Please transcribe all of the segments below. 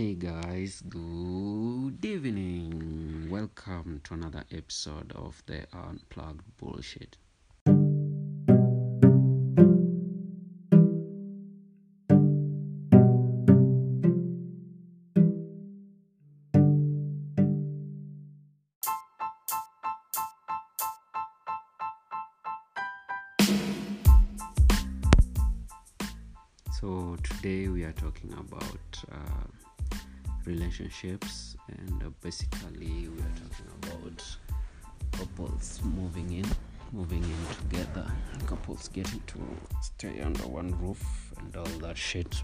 Hey guys, good evening. Welcome to another episode of the Unplugged Bullshit. So, today we are talking about uh, relationships, and uh, basically, we are talking about couples moving in, moving in together, couples getting to stay under one roof, and all that shit.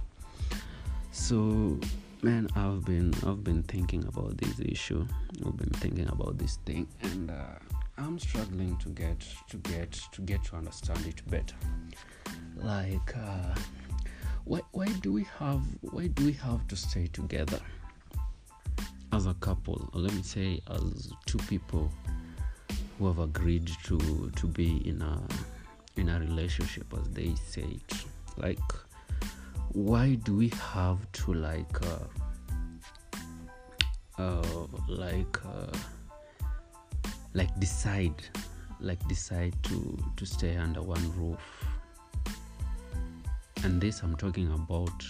So, man, I've been I've been thinking about this issue. I've been thinking about this thing, and uh, I'm struggling to get to get to get to understand it better. Like. Uh, why why do we have why do we have to stay together as a couple or let me say as two people who have agreed to to be in a in a relationship as they say it like why do we have to like uh, uh like uh, like decide like decide to to stay under one roof? And this i'm talking about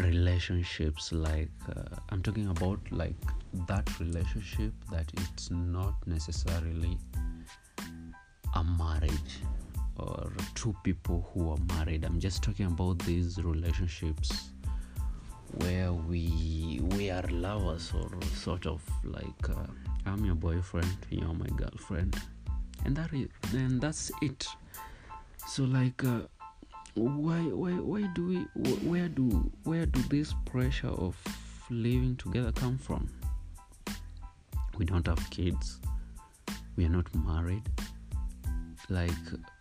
relationships like uh, i'm talking about like that relationship that it's not necessarily a marriage or two people who are married. I'm just talking about these relationships where we we are lovers or sort of like uh, i'm your boyfriend you're my girlfriend. And that is then that's it. So like uh, why why why do we where do where do this pressure of living together come from? We don't have kids. We are not married. Like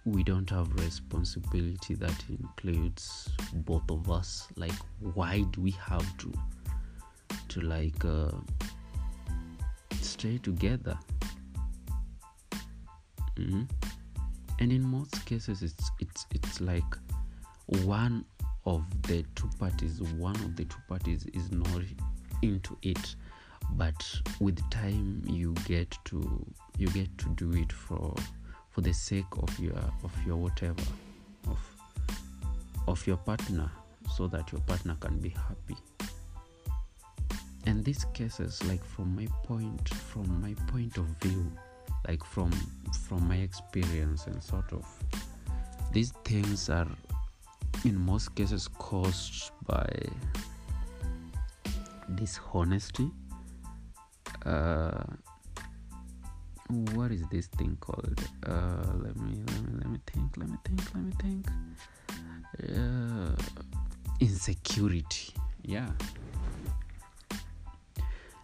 we don't have responsibility that includes both of us. Like why do we have to to like uh, stay together? Mm-hmm. and in most cases it's it's it's like one of the two parties one of the two parties is not into it but with time you get to you get to do it for for the sake of your of your whatever of of your partner so that your partner can be happy. And these cases like from my point from my point of view like from from my experience and sort of these things are in most cases caused by dishonesty. Uh, what is this thing called? Uh, let me let me let me think let me think let me think. Uh, insecurity. Yeah.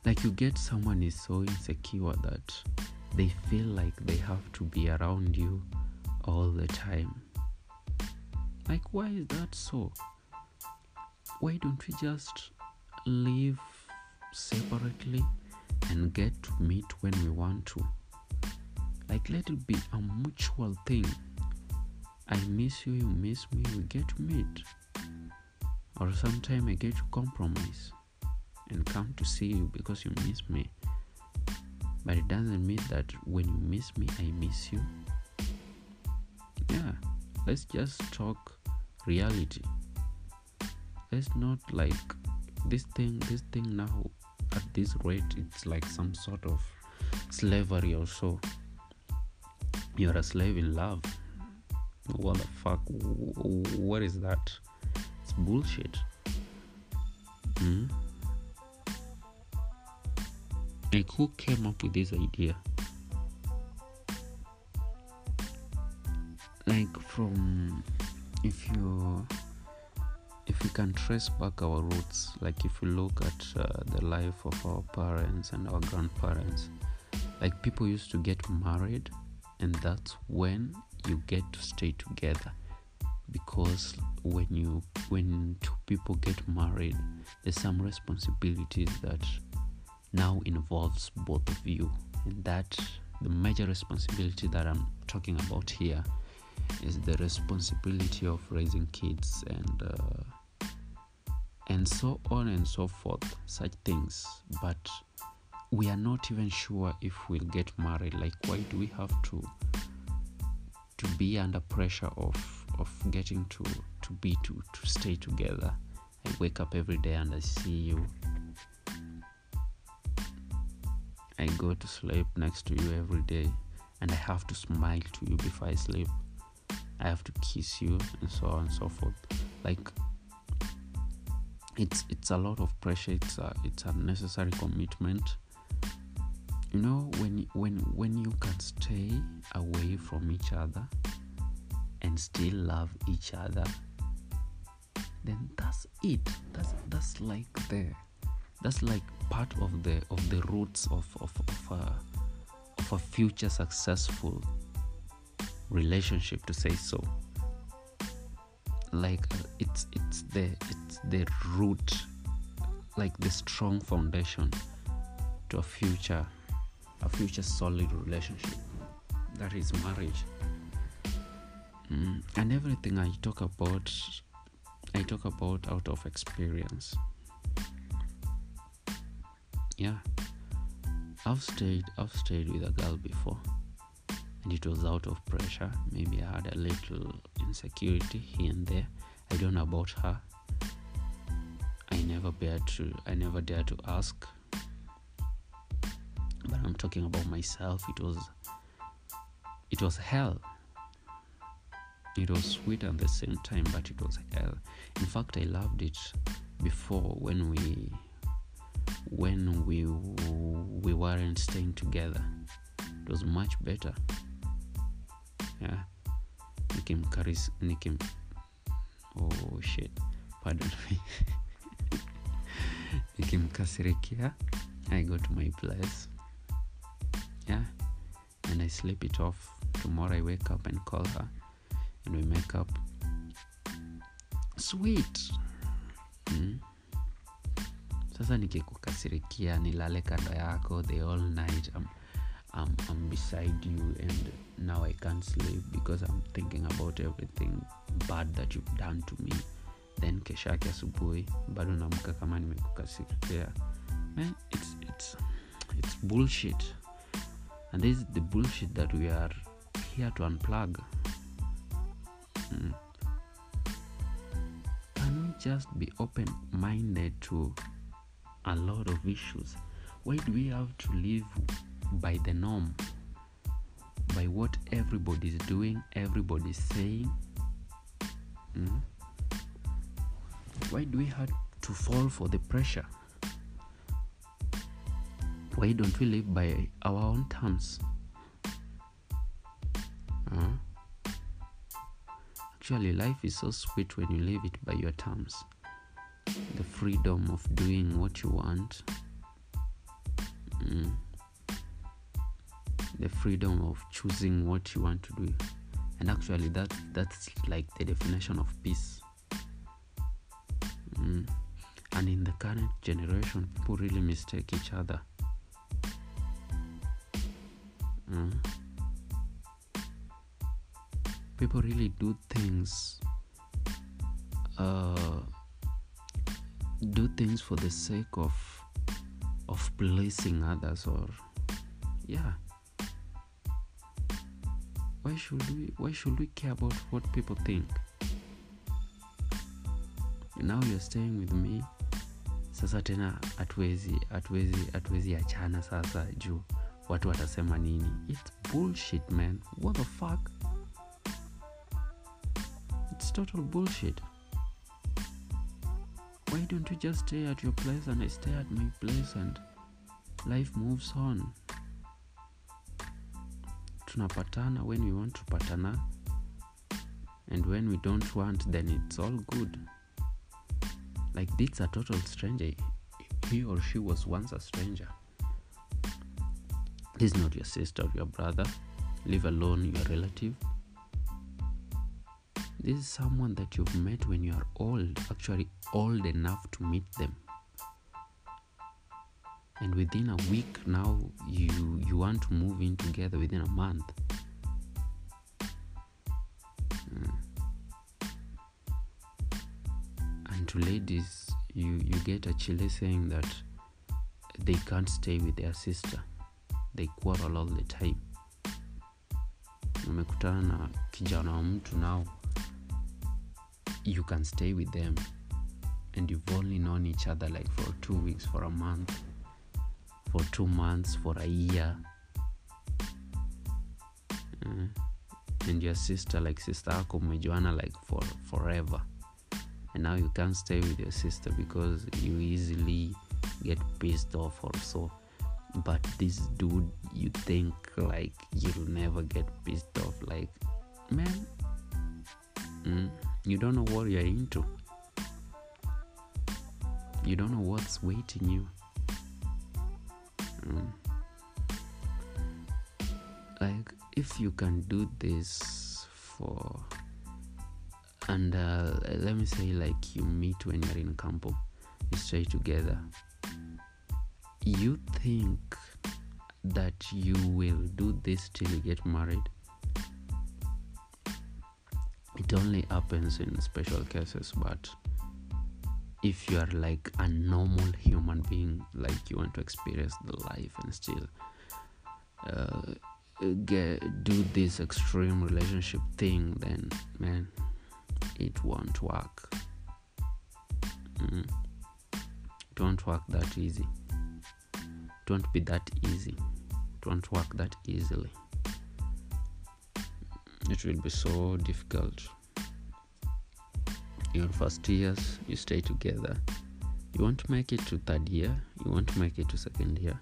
Like you get someone is so insecure that they feel like they have to be around you all the time like, why is that so? Why don't we just live separately and get to meet when we want to? Like, let it be a mutual thing. I miss you, you miss me, we get to meet. Or sometime I get to compromise and come to see you because you miss me. But it doesn't mean that when you miss me, I miss you. Yeah, let's just talk reality. Let's not like this thing this thing now at this rate it's like some sort of slavery or so. You're a slave in love. What the fuck? What is that? It's bullshit. Hmm? like who came up with this idea? Like from if you if we can trace back our roots like if we look at uh, the life of our parents and our grandparents like people used to get married and that's when you get to stay together. Because when you when two people get married there's some responsibilities that now involves both of you. And that the major responsibility that i'm talking about here is the responsibility of raising kids and uh, and so on and so forth such things. But we are not even sure if we'll get married. Like why do we have to to be under pressure of of getting to to be to to stay together i wake up every day and i see you. I go to sleep next to you every day and i have to smile to you before i sleep i have to kiss you and so on and so forth. Like it's it's a lot of pressure. It's a it's a necessary commitment. You know when when when you can stay away from each other and still love each other then that's it. That's that's like the that's like part of the of the roots of of, of a of a future successful relationship to say so. Like it's it's the it's the root like the strong foundation to a future a future solid relationship. That is marriage. Mm. and everything i talk about i talk about out of experience. Yeah. I've stayed i've stayed with a girl before and it was out of pressure. Maybe i had a little insecurity here and there. I don't know about her. I never dared to i never dared to ask. But i'm talking about myself. It was it was hell. It was sweet at the same time but it was hell. In fact i loved it before when we when we we weren't staying together. It was much better yeah. Nikimkaris nikim. Oh shit. Pardon me. Nikimkasirikia i go to my place. Yeah. And i sleep it off. Tomorrow i wake up and call her. And we make up. Sweet. Mm? sasa nikikukasirikia nilale kando yako the all night. I'm, I'm, I'm beside you and now i can't sleep because i'm thinking about everything bad that you've done to me. Then kesho yake asubuhi bado naamka kama nimekukasirikia it's, it's, it's bullshit. And this is the bullshit that we are here to unplug. Mm. can we just be open minded to a lot of issues? Why do we have to live by the norm by what everybody is doing everybody is saying mm? why do we have to fall for the pressure why don't we live by our own terms Huh? actually life is so sweet when you live it by your terms the freedom of doing what you want mm. The freedom of choosing what you want to do and actually that that's like the definition of peace mm. and in the current generation people really mistake each other mm. people really do things uh, do things for the sake of of pleasing others or yeah why should we why should we care about what people think? Now you're staying with me. Sasa tena hatuwezi hatuwezi hatuwezi achana sasa juu watu watasema nini. Its bullshit man. What the fuck? It's total bullshit. Why don't you just stay at your place and i stay at my place and life moves on tunapatana when we want to patana and when we don't want then it's all good. Like this a total stranger. He or she was once a stranger. This is not your sister or your brother. Leave alone your relative. This is someone that you've met when you are old actually old enough to meet them and within a week now you you want to move in together within a month. Mm. and to ladies you you get a chile saying that they can't stay with their sister. They quarrel all the time. Umekutana na kijana wa mtu now. You can stay with them. And you've only known each other like for two weeks for a month for two months for a year. Uh, and your sister like sister yako umejuana like for forever. And now you can't stay with your sister because you easily get pissed off or so. But this dude you think like you'll never get pissed off like man mm, you don't know what you're into. You don't know what's waiting you like if you can do this for and uh, let me say like you meet when you're in campo you stay together you think that you will do this till you get married? It only happens in special cases but if you are like a normal human being like you want to experience the life and still uh, get, do this extreme relationship thing then man it won't work. Mm. it won't work that easy. It won't be that easy. It won't work that easily. It will be so difficult your first years you stay together. You want to make it to third year you want to make it to second year.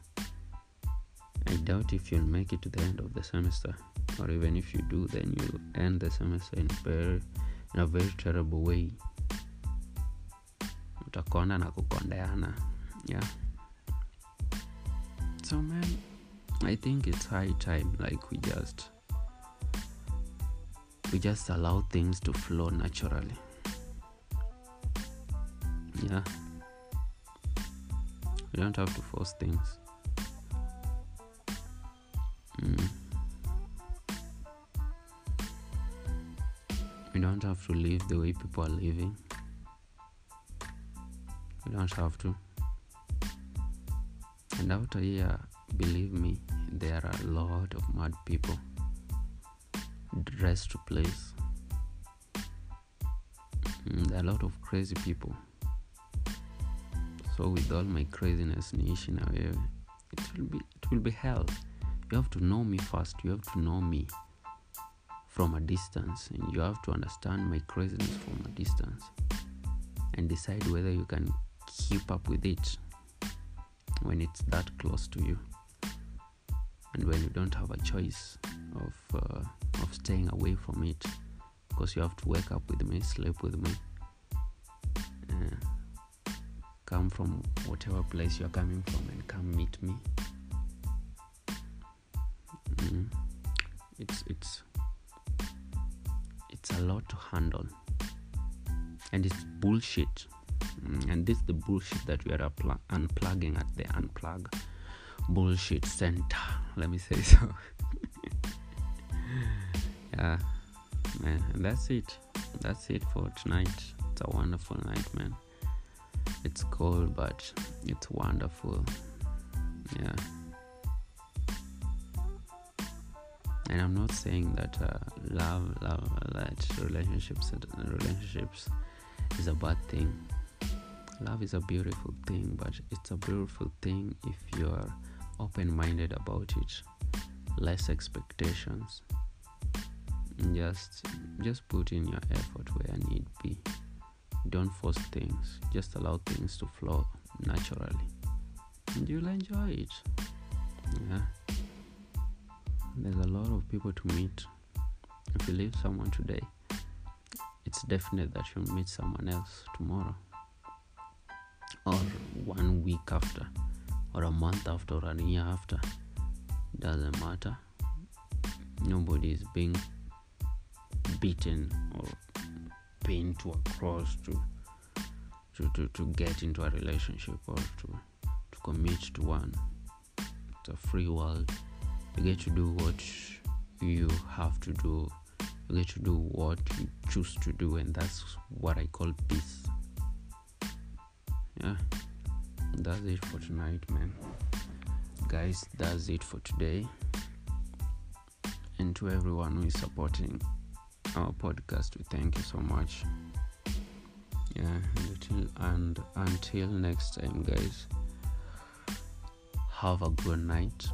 I doubt if you'll make it to the end of the semester or even if you do then you'll end the semester in very in a very terrible way. Yeah. So man i think it's high time like we just we just allow things to flow naturally yeah. You don't have to force things. Mm. you don't have to live the way people are living. You don't have to. And after here believe me there are a lot of mad people dressed to place. Mm, there are a lot of crazy people so with all my craziness niishi na wewe it will be it will be hell. You have to know me first. You have to know me from a distance and you have to understand my craziness from a distance and decide whether you can keep up with it when it's that close to you and when you don't have a choice of uh, of staying away from it. Because you have to wake up with me sleep with me come from whatever place you're coming from and come meet me. Mm. it's it's it's a lot to handle. And it's bullshit. Mm. and this is the bullshit that we are appl- unplugging at the unplug bullshit center. Let me say so. Yeah man. And that's it. That's it for tonight. It's a wonderful night man it's cold but it's wonderful. Yeah. And i'm not saying that uh, love love that relationships relationships is a bad thing. Love is a beautiful thing but it's a beautiful thing if you are open-minded about it. Less expectations. Just just put in your effort where need be don't force things just allow things to flow naturally. And you'll enjoy it. Yeah. There's a lot of people to meet. If you leave someone today it's definite that you'll meet someone else tomorrow. Or one week after or a month after or a year after. Doesn't matter. Nobody is being beaten or pained to a cross to to, to, to get into a relationship or to, to commit to one. It's a free world. You get to do what you have to do. You get to do what you choose to do and that's what i call peace. Yeah. That's it for tonight man. Guys that's it for today. And to everyone who is supporting our podcast. We thank you so much. Yeah until, and until next time guys. Have a good night